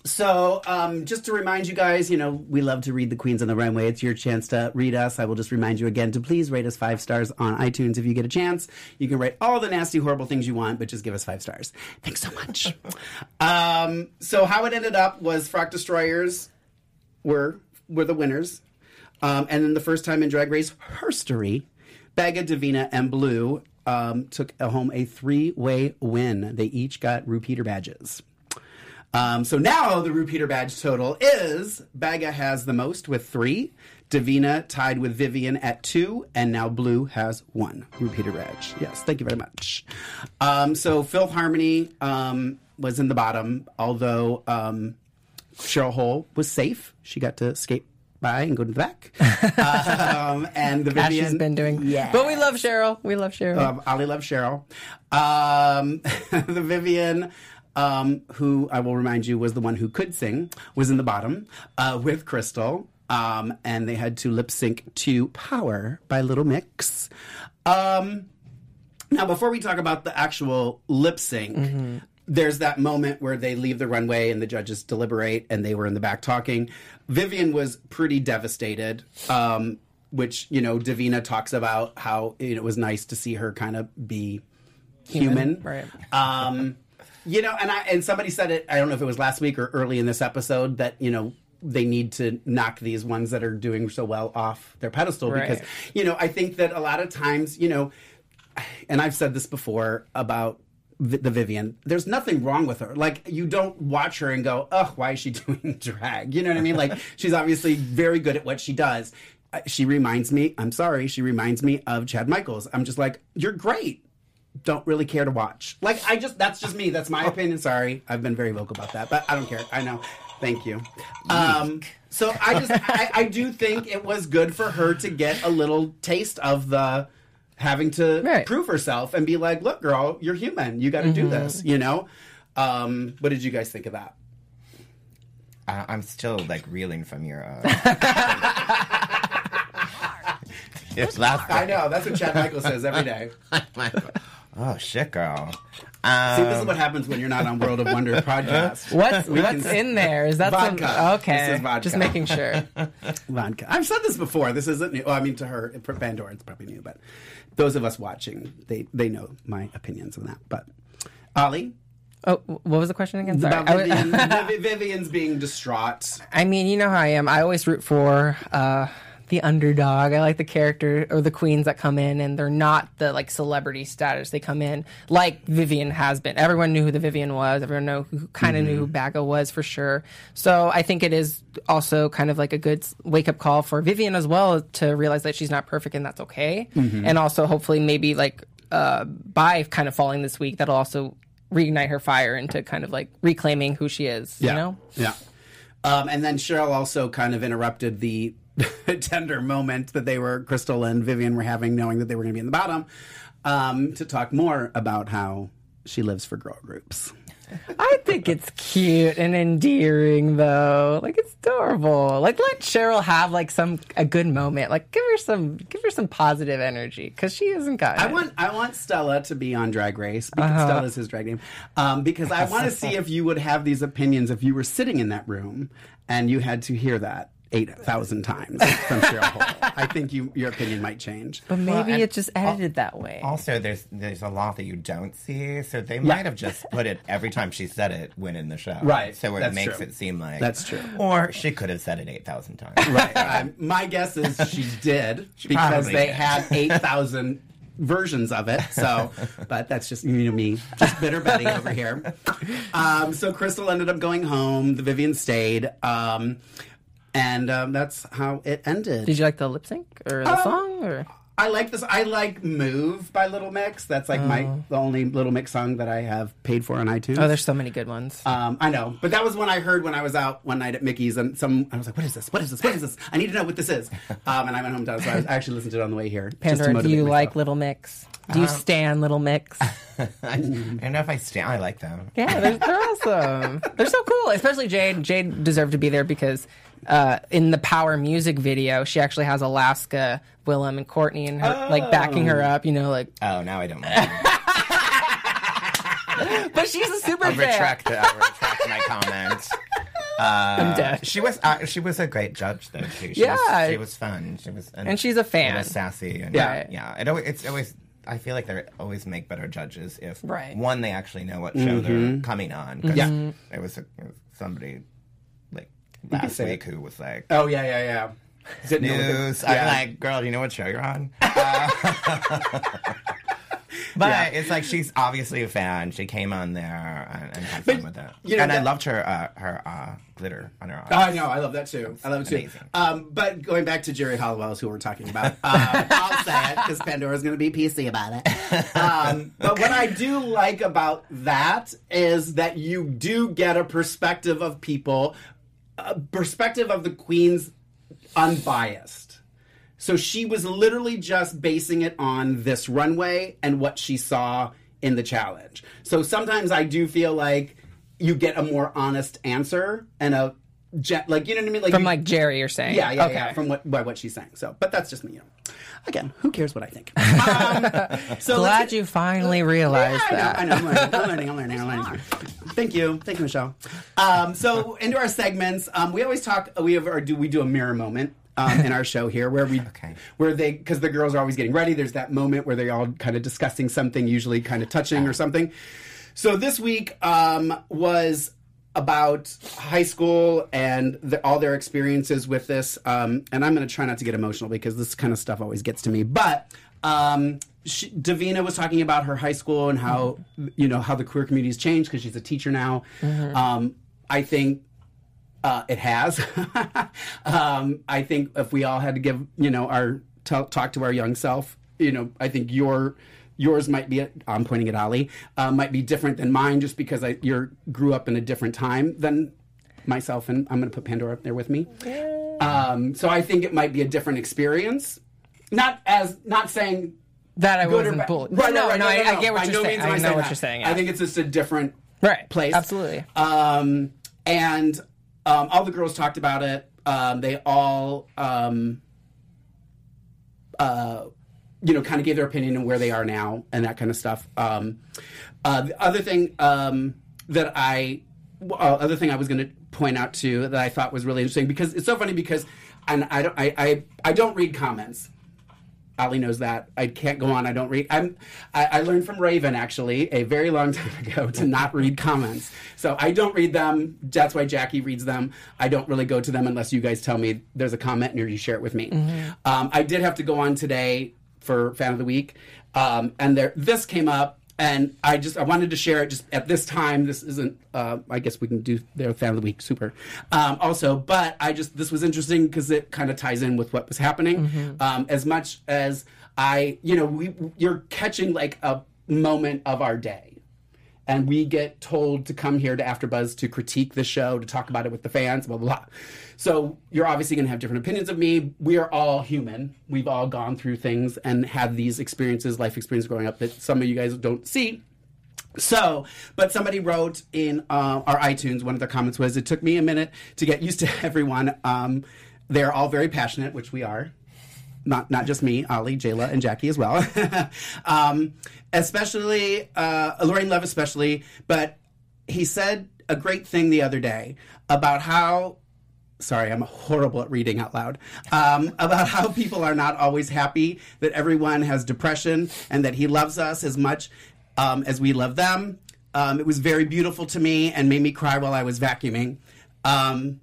So, um, just to remind you guys, you know, we love to read the Queens on the Runway. It's your chance to read us. I will just remind you again to please rate us five stars on iTunes if you get a chance. You can rate all the nasty, horrible things you want, but just give us five stars. Thanks so much. um, so, how it ended up was Frock Destroyers were were the winners, um, and then the first time in Drag Race history, Baga, Divina, and Blu um, took home a three way win. They each got repeater badges. Um, so now the repeater badge total is Baga has the most with three, Divina tied with Vivienne at two, and now Blu has one repeater badge. Yes, thank you very much. Um, so Filth Harmony um, was in the bottom, although um, Cheryl Hole was safe. She got to skate by and go to the back. um, and the Vivienne she's been doing. Yeah. But we love Cheryl. We love Cheryl. um, Ali loves Cheryl. Um, the Vivienne, um, who I will remind you was the one who could sing, was in the bottom uh, with Crystal. Um, and they had to lip sync to Power by Little Mix. Um, now, before we talk about the actual lip sync, there's that moment where they leave the runway and the judges deliberate, and they were in the back talking. Vivienne was pretty devastated, um, which, you know, Divina talks about how you know, it was nice to see her kind of be human. right. You know, and I and somebody said it. I don't know if it was last week or early in this episode that you know they need to knock these ones that are doing so well off their pedestal because you know I think that a lot of times you know, and I've said this before about. The Vivienne, there's nothing wrong with her. Like you don't watch her and go, "Ugh, why is she doing drag?" You know what I mean? Like she's obviously very good at what she does. Uh, She reminds me. I'm sorry. She reminds me of Chad Michaels. I'm just like, you're great don't really care to watch. Like I just that's just me. That's my opinion. Sorry, I've been very vocal about that, but I don't care. I know. Thank you. Um, so I just I, I do think it was good for her to get a little taste of the having to Right. prove herself and be like, look, girl, you're human. You got to do this. You know. Um, what did you guys think of that? Uh, I'm still like reeling from your. Uh... It's last I know that's what Chad Michael says every day. oh shit, girl. See, this is Um, what happens when you're not on World of Wonder podcast. What's We what's can- in there? Is that Vodka. some okay? This is vodka. Just making sure. vodka. I've said this before. This isn't new. Well, I mean, to her, for Pandora, it's probably new, but those of us watching, they they know my opinions on that. But Ollie, Oh, what was the question again? Sorry. about Vivienne, Vivienne's being distraught. I mean, you know how I am. I always root for uh, the underdog. I like the character or the queens that come in and they're not the like celebrity status. They come in like Vivienne has been. Everyone knew who the Vivienne was. Everyone know who kind of knew who Baga was for sure. So I think it is also kind of like a good wake up call for Vivienne as well to realize that she's not perfect and that's okay. And also hopefully maybe like uh, by kind of falling this week, that'll also reignite her fire into kind of like reclaiming who she is. You know. Yeah. Um, and then Cheryl also kind of interrupted the tender moment that they were, Crystal and Vivienne were having, knowing that they were going to be in the bottom, um, to talk more about how she lives for girl groups. I think it's cute and endearing though. Like it's adorable. Like let Cheryl have like some a good moment. Like give her some give her some positive energy because she hasn't gotten. I it. want I want Stella to be on Drag Race because Stella's his drag name. Um, because I want to see if you would have these opinions if you were sitting in that room and you had to hear that eight thousand times from Cheryl Hole. I think you your opinion might change. but maybe and it's just edited that way. Also, there's there's a lot that you don't see, so they might have just put it every time she said it when in the show, Right, So it that's makes true. it seem like That's true. Or she could have said it eight thousand times. Right. Um, my guess is she did because they did. had eight thousand versions of it. So, but that's just you know me, just bitter Betty over here. Um, so Crystal ended up going home. The Vivienne stayed, um, and um, that's how it ended. Did you like the lip sync or the Um, song or? I like this. I like "Move" by Little Mix. That's like my the only Little Mix song that I have paid for on iTunes. Oh, there's so many good ones. Um, I know, but that was one I heard when I was out one night at Mickey's, and some I was like, "What is this? What is this? What is this? I need to know what this is." Um, and I went home to so I, was, I actually listened to it on the way here. just to Pandora, do you myself. like Little Mix? Do you stand Little Mix? I don't know if I stand. I like them. Yeah, they're, they're awesome. They're so cool, especially Jade. Jade deserved to be there because uh, in the Power music video, she actually has Alaska, Willam, and Courtney, and her like backing her up. You know, like, Oh, now I don't like but she's a super I'll fan. retract, the, I'll retract my comment. I'm dead. She was uh, she was a great judge though too. She Yeah. was, she was fun. She was And she's a fan. Was sassy and Yeah. yeah. It always, it's always. I feel like they always make better judges if Right. one they actually know what show they're coming on. Yeah. there was, a, there was somebody last week who was like. Oh yeah, yeah, yeah. Know News. yeah. I'm like, girl, do you know what show you're on? Uh, but Yeah. it's like she's obviously a fan. She came on there and, and had But, fun with it. you know, and I loved her uh, her uh, glitter on her. Oh, I know. I love that too. I love it too. Um, but going back to Geri Halliwell's, who we're talking about, um, I'll say it because Pandora's going to be PC about it. Um, but what I do like about that is that you do get a perspective of people, a perspective of the queens unbiased. So she was literally just basing it on this runway and what she saw in the challenge. So sometimes I do feel like you get a more honest answer and a like you know what I mean, like From you- like Geri, you're saying. yeah, yeah, okay. yeah, from what by what she's saying. So, but that's just me. You know. Again, who cares what I think? Um, so Glad you finally realized yeah. I know, I know. I'm learning. I'm learning. I'm learning. I'm learning. Thank you. Thank you, Michelle. Um, so into our segments, um, we always talk. We have or do we do a mirror moment. Um, in our show here, where we, Okay. where they, because the girls are always getting ready. There's that moment where they're all kind of discussing something, usually kind of touching or something. So this week um, was about high school and the, all their experiences with this. Um, and I'm going to try not to get emotional because this kind of stuff always gets to me. But um, she, Divina was talking about her high school and how you know how the queer community has changed because she's a teacher now. Um, I think uh, it has. um, I think if we all had to give, you know, our t- talk to our young self, you know, I think your yours might be. I'm pointing at Ali. Uh, might be different than mine, just because I you grew up in a different time than myself, and I'm going to put Pandora up there with me. Um, so I think it might be a different experience. Not as not saying That I good wasn't bad. bullied. Right, no, right, no, right, I, I get what By you're no saying. means I know saying what that. you're saying. I think it's just a different Right. place. Absolutely. Um, and um, all the girls talked about it. Um, they all, um, uh, you know, kind of gave their opinion on where they are now and that kind of stuff. Um, uh, the other thing um, that I, uh, other thing I was going to point out too that I thought was really interesting because it's so funny because, and I don't, I, I, I don't read comments. Ali knows that. I can't go on. I don't read. I'm. I, I learned from Raven actually a very long time ago to not read comments. So I don't read them. That's why Jackie reads them. I don't really go to them unless you guys tell me there's a comment and you share it with me. Um, I did have to go on today for fan of the week, um, and there this came up. And I just I wanted to share it just at this time. This isn't. Uh, I guess we can do their fan of the week super. Um, also, but I just this was interesting because it kind of ties in with what was happening. Um, as much as I, you know, we you're catching like a moment of our day and we get told to come here to AfterBuzz to critique the show, to talk about it with the fans, blah blah blah. So you're obviously going to have different opinions of me. We are all human. We've all gone through things and had these experiences, life experiences growing up that some of you guys don't see. So, but somebody wrote in uh, our iTunes, one of their comments was, "It took me a minute to get used to everyone. Um, they're all very passionate, which we are." Not not just me, Ali, Jayla, and Jackie as well. um, especially uh, Lorayne Love, especially. But he said a great thing the other day about how. Sorry, I'm horrible at reading out loud. Um, about how people are not always happy, that everyone has depression, and that he loves us as much um, as we love them. Um, it was very beautiful to me and made me cry while I was vacuuming. Um,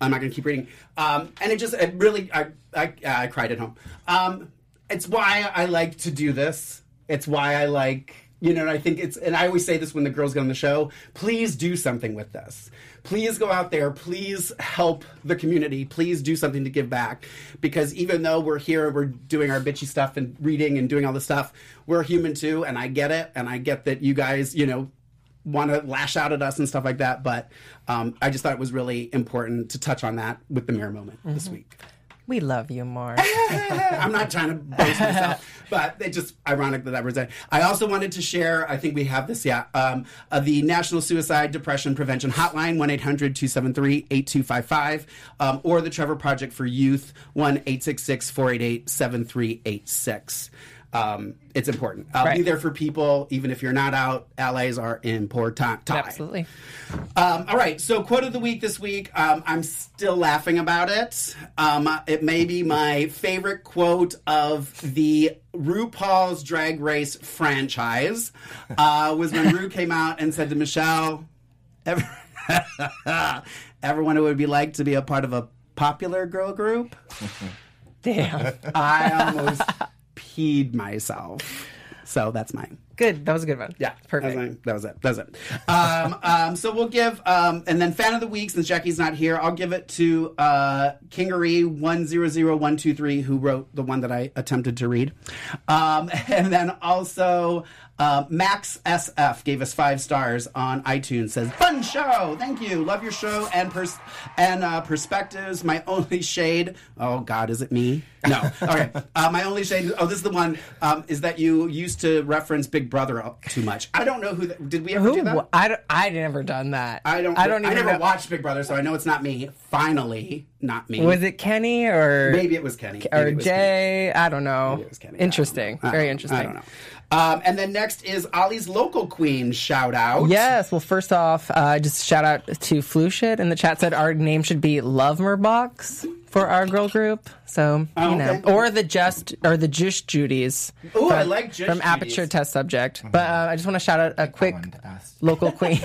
I'm not going to keep reading. Um, and it just, it really, I, I, I cried at home. Um, it's why I like to do this. It's why I like, you know, and I think it's, and I always say this when the girls get on the show please do something with this. Please go out there. Please help the community. Please do something to give back. Because even though we're here, we're doing our bitchy stuff and reading and doing all this stuff, we're human too. And I get it. And I get that you guys, you know, want to lash out at us and stuff like that. But um, I just thought it was really important to touch on that with the mirror moment this week. We love you, Mark. I'm not trying to boast myself, but it's just ironic that that was it. I also wanted to share, I think we have this, yeah, um, uh, the National Suicide Depression Prevention Hotline, 1 800 273 8255, um, or the Trevor Project for Youth, 1 866 488 7386. Um, it's important. Be Right. there for people, even if you're not out. Allies are important. Absolutely. Um, all right, so quote of the week this week. Um, I'm still laughing about it. Um, it may be my favorite quote of the RuPaul's Drag Race franchise. Uh, was when Ru came out and said to Michelle, ever, "Ever wonder what it would be like to be a part of a popular girl group?" Damn. I almost peed myself. So that's mine. Good. That was a good one. Yeah, Perfect. That was, it. that was it. That was it. Um, um, so we'll give, um, and then fan of the week since Jackie's not here, I'll give it to uh, Kingery one zero zero one two three, who wrote the one that I attempted to read, um, and then also. Uh, Max SF gave us five stars on iTunes. Says fun show, thank you, love your show and pers- and uh, perspectives. My only shade, oh God, is it me? No, okay. Uh, my only shade. Oh, this is the one. Um, is that you used to reference Big Brother too much? I don't know who. That, did we ever do Who? that? I, I never done that. I don't. I don't even I never know. watched Big Brother, so I know it's not me. Finally, not me. Was it Kenny or Maybe it was Kenny. Or was Kenny. Jay? I don't know. Maybe it was Kenny. Don't Interesting. know. Very interesting. I don't know. Um, and then next is Ollie's local queen shout out. Yes. Well, first off, uh, just shout out to Flu Shit in the chat said our name should be Love Box for our girl group. So Oh, you know, okay. or the just or the Just Judy's. Ooh, I from- like Just from Judies. Aperture Test Subject. But uh, I just want to shout out a quick one to us. local queen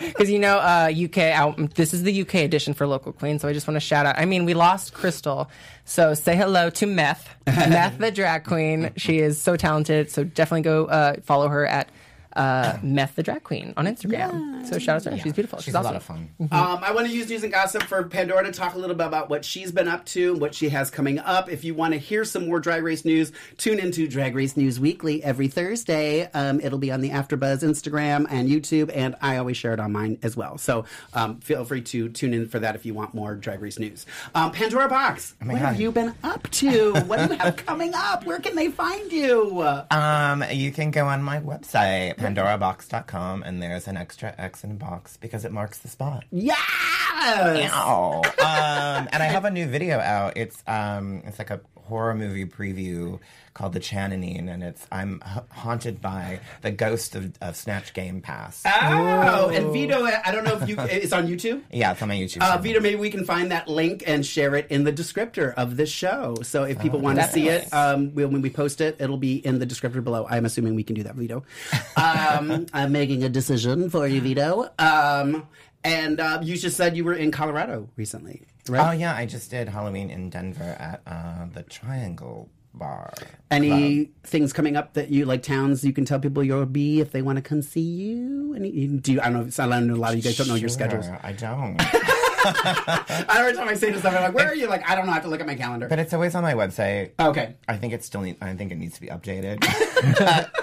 because you know uh, UK out. This is the UK edition for local queen, so I just want to shout out. I mean, we lost Crystal, so say hello to Meth, Meth the drag queen. She is so talented. So definitely go uh, follow her at uh, Meth the drag queen on Instagram. So shout out to her. She's beautiful. She's She's, a awesome. lot of fun. Um, I want to use news and gossip for Pandora to talk a little bit about what she's been up to, what she has coming up. If you want to hear some more Drag Race news, tune into Drag Race News Weekly every Thursday. Um, it'll be on the AfterBuzz Instagram and YouTube, and I always share it on mine as well. So um, feel free to tune in for that if you want more Drag Race news. Um, Pandora Boxx, my what have you been up to? what do you have coming up? Where can they find you? Um, you can go on my website, pandoraboxx.com, and there's an extra X in box because it marks the spot. yes! Ow. um, and I have a new video out. It's um, it's like a horror movie preview called The Chananine, and it's I'm ha- haunted by the ghost of, of Snatch Game Pass. Oh, and Vito, I don't know if you, it's on YouTube? yeah, it's on my YouTube. Uh. Vito, maybe we can find that link and share it in the descriptor of this show. So if people want to that's see it, um, we'll, when we post it, it'll be in the descriptor below. I'm assuming we can do that, Vito. Um, I'm making a decision for you, Vito. Um, and uh, you just said you were in Colorado recently, Oh yeah, I just did Halloween in Denver at uh, the Triangle Bar. Any things coming up that you like towns you can tell people you'll be if they want to come see you? Any, do you, I don't know. If, I don't know. A lot of you guys don't know your schedules. I don't. Every time I say to someone, like, "Where are you?" Like, I don't know. I have to look at my calendar. but it's always on my website. okay. I think it still need, I think it needs to be updated.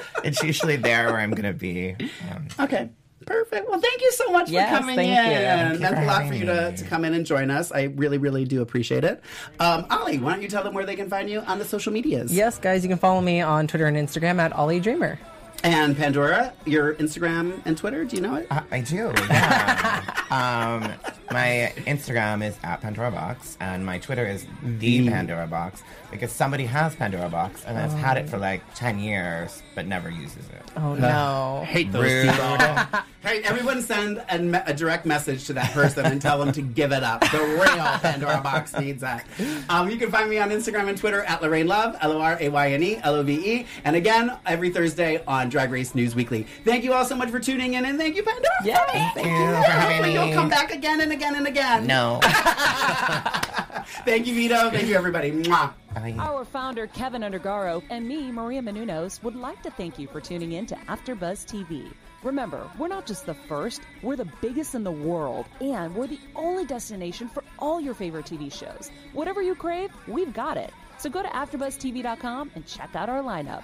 it's usually there where I'm gonna be. Um, Okay. Perfect. Well, thank you so much Yes, for coming in. you. You a lot for you to, to come in and join us. I really, really do appreciate it. Um, Ollie, why don't you tell them where they can find you on the social medias? Yes, guys, you can follow me on Twitter and Instagram at Ollie Dreamer. And Pandora, your Instagram and Twitter, do you know it? I, I do, yeah. um, my Instagram is at Pandora Boxx, and my Twitter is the Pandora Boxx because somebody has Pandora Boxx and has had it for like ten years but never uses it. Oh no. hate those Rude. people. hey, everyone send a, me- a direct message to that person and tell them to give it up. The real Pandora box needs that. Um, you can find me on Instagram and Twitter at Lorayne Love, L O R A Y N E L O V E. And again, every Thursday on Drag Race News Weekly. Thank you all so much for tuning in, and thank you, Pandora. Yeah, Thank, Thank you for having Hopefully me. You'll come back again and again and again. No. Thank you, Vito. Thank you, everybody. Mwah. Our founder, Kevin Undergaro, and me, Maria Menounos, would like to thank you for tuning in to AfterBuzz TV. Remember, we're not just the first, we're the biggest in the world, and we're the only destination for all your favorite TV shows. Whatever you crave, we've got it. So go to AfterBuzzTV.com and check out our lineup.